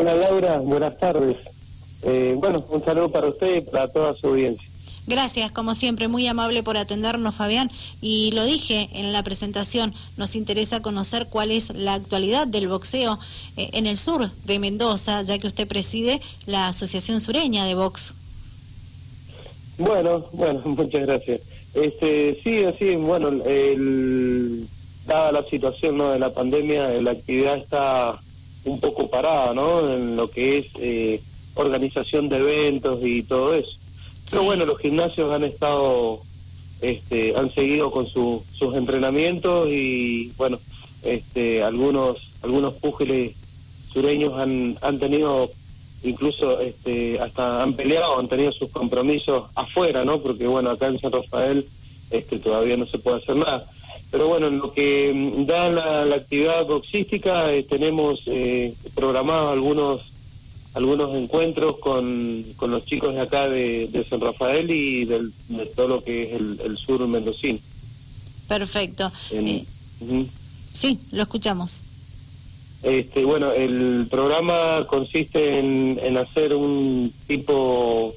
Hola Laura, buenas tardes. Eh, bueno, un saludo para usted y para toda su audiencia. Gracias, como siempre, muy amable por atendernos, Fabián. Y lo dije en la presentación, nos interesa conocer cuál es la actualidad del boxeo eh, en el sur de Mendoza, ya que usted preside la Asociación Sureña de Box. Bueno, bueno, muchas gracias. Este, sí, así, bueno, el, dada la situación ¿no? de la pandemia, la actividad está un poco parada, ¿no? En lo que es eh, organización de eventos y todo eso. Pero bueno, los gimnasios han estado, este, han seguido con sus entrenamientos y bueno, este, algunos algunos púgiles sureños han, han tenido incluso este, hasta han peleado, han tenido sus compromisos afuera, ¿no? Porque bueno, acá en San Rafael este, todavía no se puede hacer nada. Pero bueno, en lo que mm, da la, actividad boxística, eh, tenemos eh, programados algunos algunos encuentros con, con los chicos de acá de, San Rafael y del, de todo lo que es el, sur mendocino. Perfecto. Eh, sí, lo escuchamos. Este, bueno, el programa consiste en, en hacer un tipo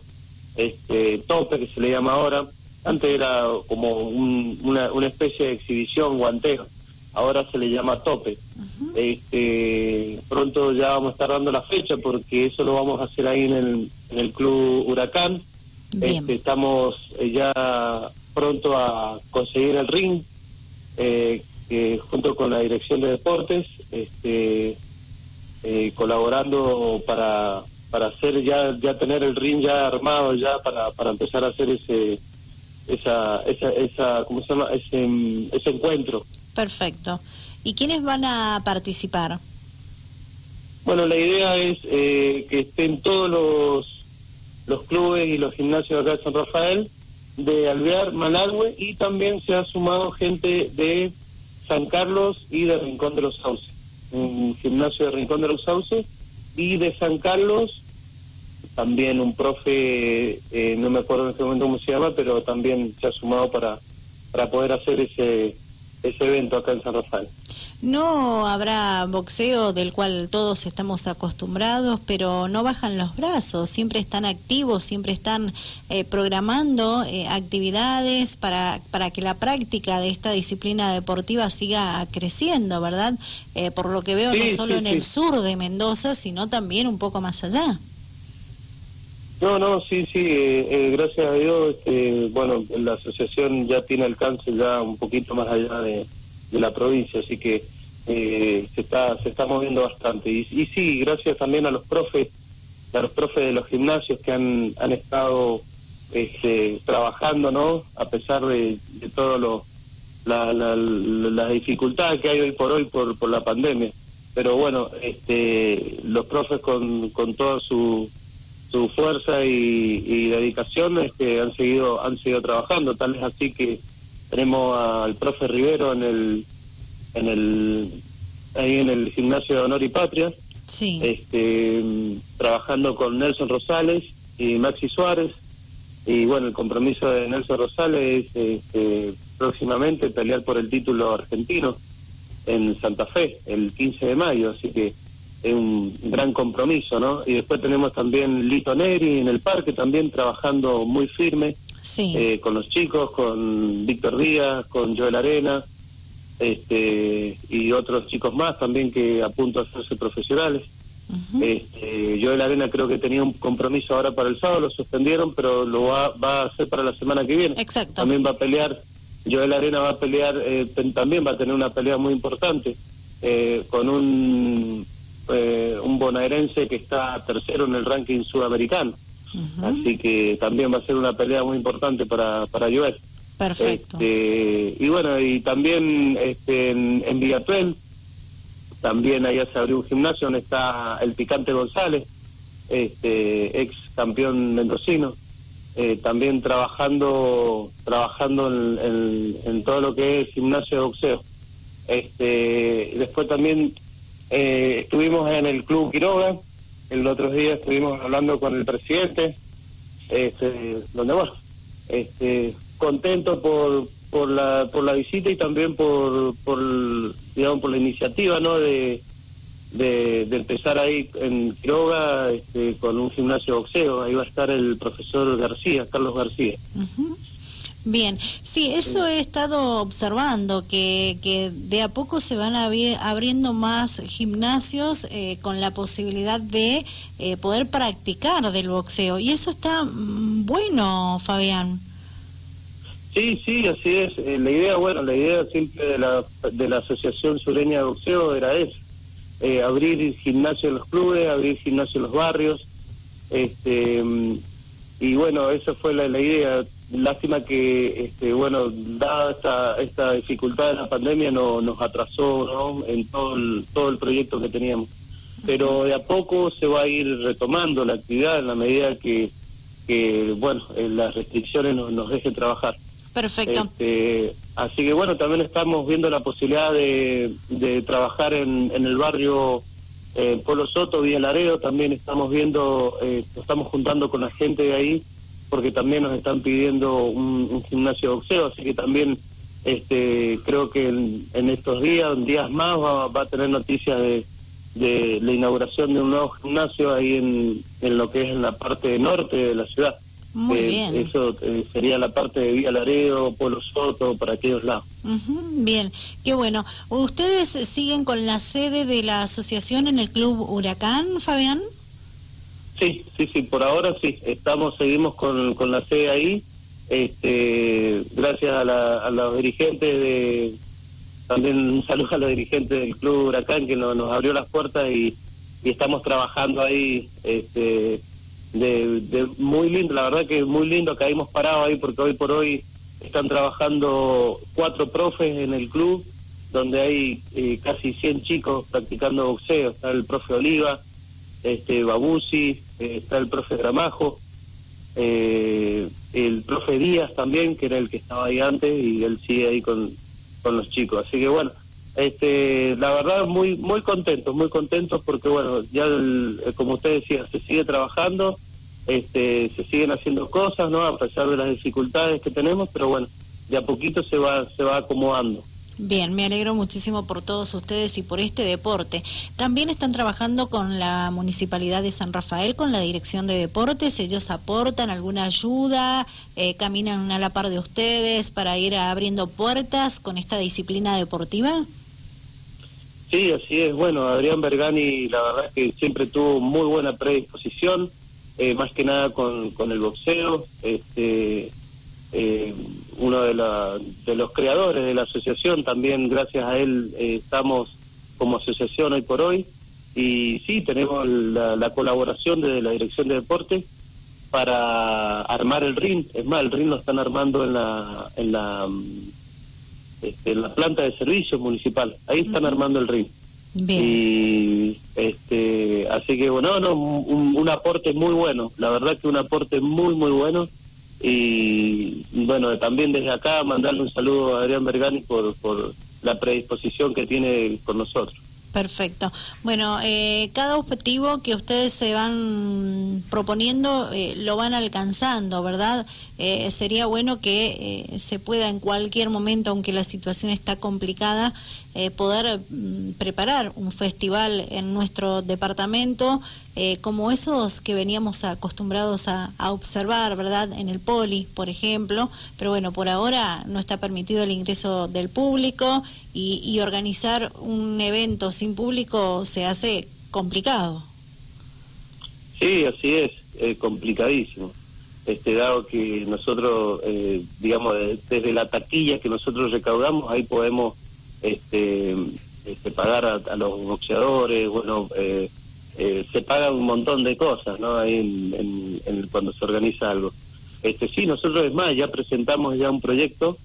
este, tope, que se le llama ahora. Antes era como una, una especie de exhibición, guanteo. Ahora se le llama tope este, pronto ya vamos a estar dando la fecha porque eso lo vamos a hacer ahí en el, en el Club Huracán. Este, estamos eh, ya pronto a conseguir el ring, eh, junto con la Dirección de Deportes, este, eh, colaborando para para hacer ya ya tener el ring ya armado ya para, para empezar a hacer ese esa esa esa cómo se llama ese ese encuentro. Perfecto. ¿Y quiénes van a participar? Bueno, la idea es eh, que estén todos los, los clubes y los gimnasios acá de San Rafael, de Alvear, Malagüe, y también se ha sumado gente de San Carlos y de Rincón de los Sauces, un gimnasio de Rincón de los Sauces, y de San Carlos, también un profe, eh, no me acuerdo en este momento cómo se llama, pero también se ha sumado para, para poder hacer ese, ese evento acá en San Rafael. No habrá boxeo del cual todos estamos acostumbrados, pero no bajan los brazos, siempre están activos, siempre están eh, programando eh, actividades para, para que la práctica de esta disciplina deportiva siga creciendo, ¿verdad? Eh, por lo que veo, no solo en el sur de Mendoza, sino también un poco más allá. No, no, sí, sí, gracias a Dios, este, bueno, la asociación ya tiene alcance ya un poquito más allá de la provincia, así que eh, se está se está moviendo bastante. Y, y, sí, gracias también a los profes, a los profes de los gimnasios que han, han estado este, trabajando, ¿no? A pesar de, de todo lo la, la, la, dificultad que hay hoy por hoy por, por la pandemia. Pero bueno, este, los profes con, con toda su, su fuerza y, y dedicación este, han seguido han seguido trabajando, tal es así que tenemos al profe Rivero en el, en el, ahí en el gimnasio de Honor y Patria, sí. este, trabajando con Nelson Rosales y Maxi Suárez. Y bueno, el compromiso de Nelson Rosales es este, próximamente pelear por el título argentino en Santa Fe el 15 de mayo, así que es un gran compromiso, ¿no? Y después tenemos también Lito Neri en el parque, también trabajando muy firme eh, con los chicos, con Víctor Díaz, con Joel Arena, este, y otros chicos más también que a punto de hacerse profesionales. este, Joel Arena creo que tenía un compromiso ahora para el sábado, lo suspendieron, pero lo va, va a hacer para la semana que viene. Exacto. También va a pelear, Joel Arena va a pelear, eh, también va a tener una pelea muy importante eh, con un, un bonaerense que está tercero en el ranking sudamericano. Así que también va a ser una pelea muy importante para, para Joel. Perfecto. Este, y bueno, y también este, en, en también allá se abrió un gimnasio donde está el Picante González, este, ex campeón mendocino, eh, también trabajando trabajando en, en, todo lo que es gimnasio de boxeo. Este, después también eh, estuvimos en el Club Quiroga, el otro día estuvimos hablando con el presidente, este, donde bueno, este, contento por, por la por la visita y también por por digamos por la iniciativa, ¿no? De de, empezar ahí en Quiroga este, con un gimnasio boxeo. Ahí va a estar el profesor García, Carlos García. Bien, sí, eso he estado observando, que, que de a poco se van abriendo más gimnasios eh, con la posibilidad de eh, poder practicar del boxeo. Y eso está mm, bueno, Fabián. Sí, sí, así es. Eh, la idea, bueno, la idea siempre de la, de la Asociación Sureña de Boxeo era eso, abrir gimnasio en los clubes, abrir gimnasio en los barrios. este mm, Y bueno, esa fue la, la idea lástima que, este, bueno, dada esta, esta dificultad de la pandemia, no, nos atrasó ¿no? en todo el, todo el proyecto que teníamos. Pero de a poco se va a ir retomando la actividad en la medida que, que bueno, eh, las restricciones nos, nos dejen trabajar. Perfecto. Este, así que bueno, también estamos viendo la posibilidad de, de trabajar en, en el barrio eh, Polo Soto, Villa Laredo, también estamos viendo, eh, estamos juntando con la gente de ahí porque también nos están pidiendo un, gimnasio de boxeo, así que también este creo que en, estos días, días más, va, a tener noticias de, de, la inauguración de un nuevo gimnasio ahí en, en lo que es en la parte norte de la ciudad. Muy eh, bien. Eso eh, sería la parte de Vía Laredo, Pueblo Soto, para aquellos lados. bien, qué bueno. ¿Ustedes siguen con la sede de la asociación en el Club Huracán, Fabián? Sí, sí, sí, por ahora sí, estamos, seguimos con, con la sede ahí, este, gracias a, la, a los dirigentes de, también un saludo a los dirigentes del Club Huracán que nos, abrió las puertas y, y estamos trabajando ahí, este, de, muy lindo, la verdad que es muy lindo, caímos parados ahí porque hoy por hoy están trabajando cuatro profes en el club, donde hay eh, casi 100 chicos practicando boxeo, está el profe Oliva, este Babusi, eh, está el profe Gramajo, eh, el profe Díaz también, que era el que estaba ahí antes, y él sigue ahí con, con los chicos. Así que bueno, este la verdad muy muy contentos, muy contentos porque bueno, ya eh, como usted decía, se sigue trabajando, este se siguen haciendo cosas, ¿no? A pesar de las dificultades que tenemos, pero bueno, de a poquito se va se va acomodando. Bien, me alegro muchísimo por todos ustedes y por este deporte. También están trabajando con la Municipalidad de San Rafael, con la Dirección de Deportes. Ellos aportan alguna ayuda, eh, caminan a la par de ustedes para ir abriendo puertas con esta disciplina deportiva. Sí, así es. Bueno, Adrián Bergani, la verdad es que siempre tuvo muy buena predisposición, eh, más que nada con, el boxeo. Este, eh, uno de, de los creadores de la asociación, también gracias a él eh, estamos como asociación hoy por hoy. Y sí, tenemos la, colaboración de la Dirección de Deportes para armar el RIN. Es más, el RIN lo están armando en la, en la, este, en la planta de servicio municipal. Ahí están armando el RIN. Y este, así que bueno, no, un, un aporte muy bueno, la verdad que un aporte muy, muy bueno y bueno, también desde acá mandarle un saludo a Adrián Bergani por, por la predisposición que tiene con nosotros. Perfecto. Bueno, eh, cada objetivo que ustedes se van proponiendo eh, lo van alcanzando, ¿verdad? Eh, sería bueno que se pueda en cualquier momento, aunque la situación está complicada, poder mm, preparar un festival en nuestro departamento eh, como esos que veníamos acostumbrados a, observar, ¿verdad? En el poli, por ejemplo, pero bueno, por ahora no está permitido el ingreso del público y, organizar un evento sin público se hace complicado. Sí, así es complicadísimo. Este, dado que nosotros, eh, digamos, desde la taquilla que nosotros recaudamos, ahí podemos este, este pagar a, los boxeadores, bueno, eh, eh, se pagan un montón de cosas, ¿no? Ahí en, cuando se organiza algo. Este sí, nosotros es más, ya presentamos ya un proyecto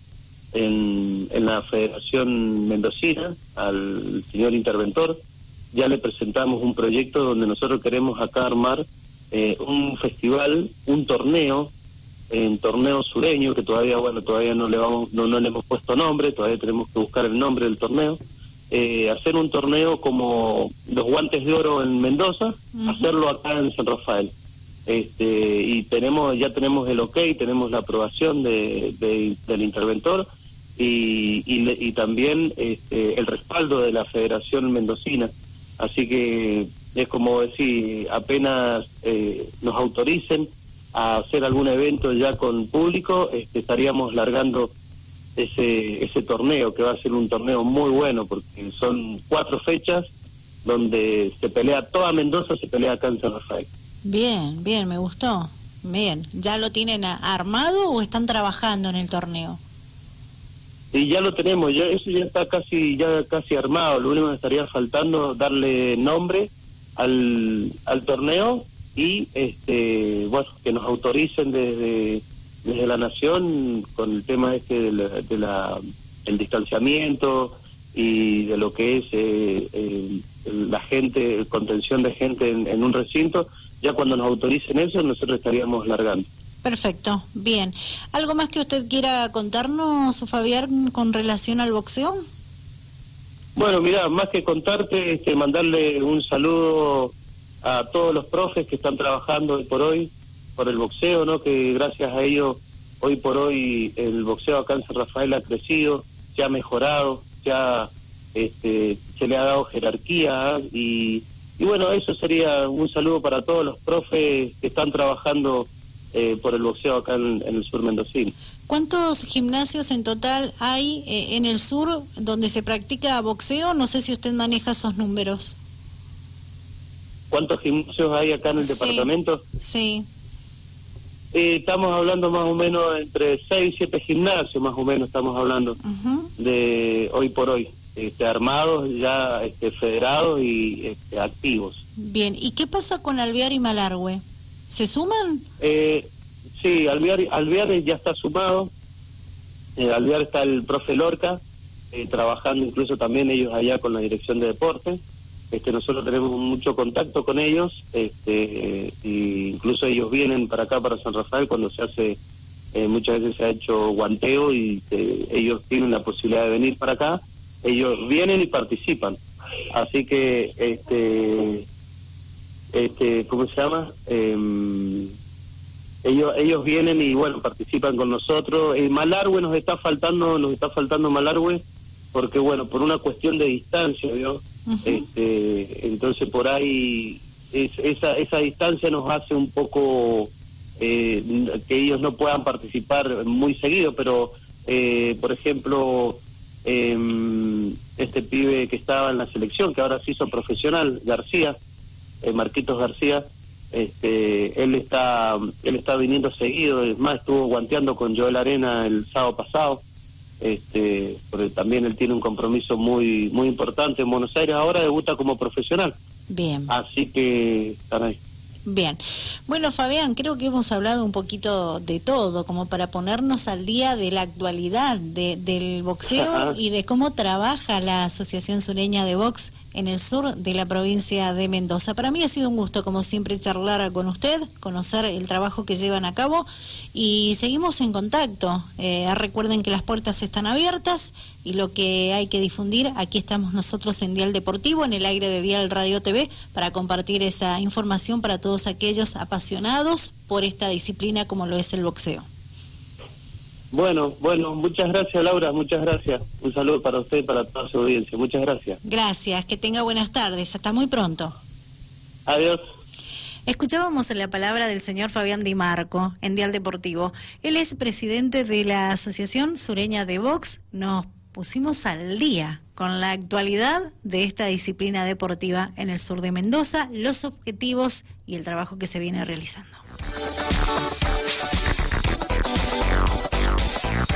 en, en la Federación Mendocina al señor interventor, ya le presentamos un proyecto donde nosotros queremos acá armar eh, un festival, un torneo, en torneo sureño, que todavía, bueno, todavía no le vamos, no, no le hemos puesto nombre, todavía tenemos que buscar el nombre del torneo, eh, hacer un torneo como los guantes de oro en Mendoza, hacerlo acá en San Rafael. Este, y tenemos ya tenemos el ok, tenemos la aprobación de, del interventor y, y, también este, el respaldo de la Federación Mendocina. Así que es como decir, apenas eh, nos autoricen a hacer algún evento ya con público, este, estaríamos largando ese, ese torneo, que va a ser un torneo muy bueno, porque son cuatro fechas donde se pelea toda Mendoza, se pelea acá en San Rafael. Bien, bien, me gustó. Bien, ¿ya lo tienen armado o están trabajando en el torneo? Y ya lo tenemos, ya eso ya está casi ya casi armado. Lo único que estaría faltando darle nombre al, al torneo y este bueno que nos autoricen desde desde la nación con el tema este de la, el distanciamiento y de lo que es eh, la gente contención de gente en, en un recinto ya cuando nos autoricen eso nosotros estaríamos largando Perfecto, bien. ¿Algo más que usted quiera contarnos, Fabián, con relación al boxeo? Bueno, mira, más que contarte, este, mandarle un saludo a todos los profes que están trabajando hoy por hoy por el boxeo, ¿no? Que gracias a ellos hoy por hoy el boxeo acá en San Rafael ha crecido, se ha mejorado, se este, se le ha dado jerarquía ¿ah? y, y bueno, eso sería un saludo para todos los profes que están trabajando eh, por el boxeo acá en, el sur mendocino. ¿Cuántos gimnasios en total hay eh, en el sur donde se practica boxeo? No sé si usted maneja esos números. ¿Cuántos gimnasios hay acá en el departamento? Sí. Eh, estamos hablando más o menos entre 6 y 7 gimnasios, más o menos estamos hablando, de hoy por hoy, este, armados, ya este, federados y este, activos. Bien, ¿y qué pasa con Alvear y Malargüe? ¿Se suman? Eh, sí, Alvear, Alvear ya está sumado. Eh, Alvear está el profe Lorca, eh, trabajando incluso también ellos allá con la dirección de deporte. Este, nosotros tenemos mucho contacto con ellos, este, e incluso ellos vienen para acá, para San Rafael, cuando se hace, eh, muchas veces se ha hecho guanteo y ellos tienen la posibilidad de venir para acá, ellos vienen y participan. Así que este, este, ¿cómo se llama? Ellos ellos vienen y bueno participan con nosotros. El Malargüe nos está faltando, nos está faltando Malargüe porque bueno por una cuestión de distancia, ¿vio? este, entonces por ahí esa esa distancia nos hace un poco eh, que ellos no puedan participar muy seguido, pero eh, por ejemplo em, este pibe que estaba en la selección, que ahora se hizo profesional, García, eh, Marquitos García, este, él está él está viniendo seguido, es más, estuvo guanteando con Joel Arena el sábado pasado, este, porque también él tiene un compromiso muy muy importante en Buenos Aires, ahora debuta como profesional. Bien. Así que están ahí. Bien. Bueno, Fabián, creo que hemos hablado un poquito de todo, como para ponernos al día de la actualidad de, del boxeo y de cómo trabaja la Asociación Sureña de Box en el sur de la provincia de Mendoza. Para mí ha sido un gusto, como siempre, charlar con usted, conocer el trabajo que llevan a cabo y seguimos en contacto. Eh, recuerden que las puertas están abiertas y lo que hay que difundir, aquí estamos nosotros en Dial Deportivo, en el aire de Dial Radio TV, para compartir esa información para todos aquellos apasionados por esta disciplina como lo es el boxeo. Bueno, bueno, muchas gracias Laura, muchas gracias. Un saludo para usted y para toda su audiencia. Muchas gracias. Gracias, que tenga buenas tardes. Hasta muy pronto. Adiós. Escuchábamos la palabra del señor Fabián Di Marco en Dial Deportivo. Él es presidente de la Asociación Sureña de Box. Nos pusimos al día con la actualidad de esta disciplina deportiva en el sur de Mendoza, los objetivos y el trabajo que se viene realizando.